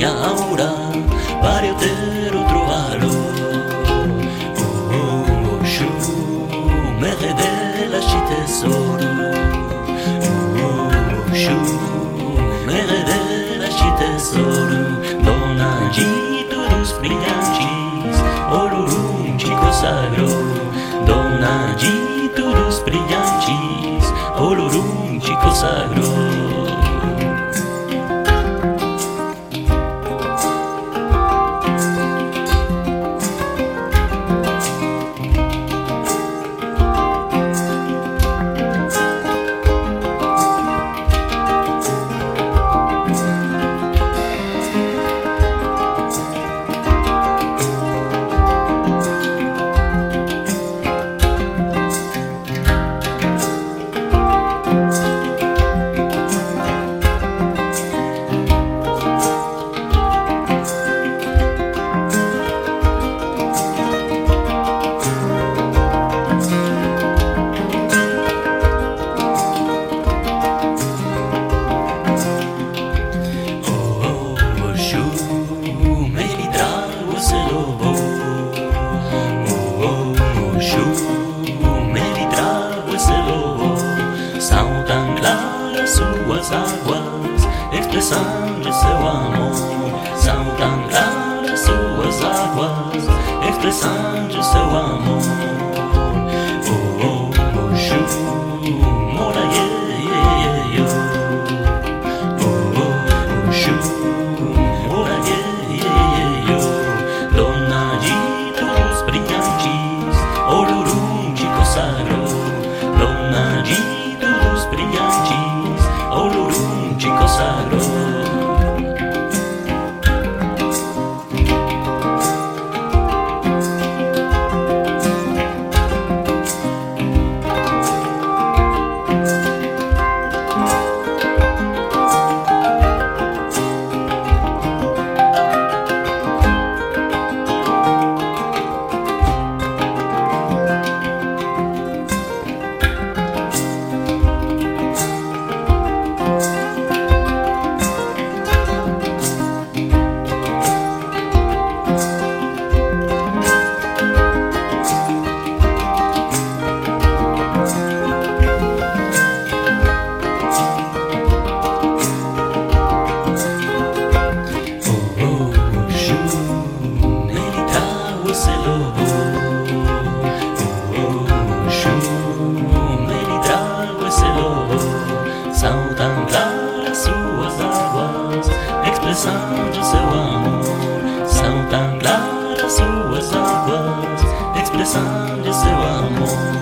minha aura pare ter outro valor. Oh oh shu meredel ashite soru oh shu meredel ashite soru dona gito dos brilhantes olorum te consagrou. Dona gito dos brilhantes olurum te consagrou. águas, águas, expressando seu amor. São cantar as suas águas, expressando seu. de San, de seu amor.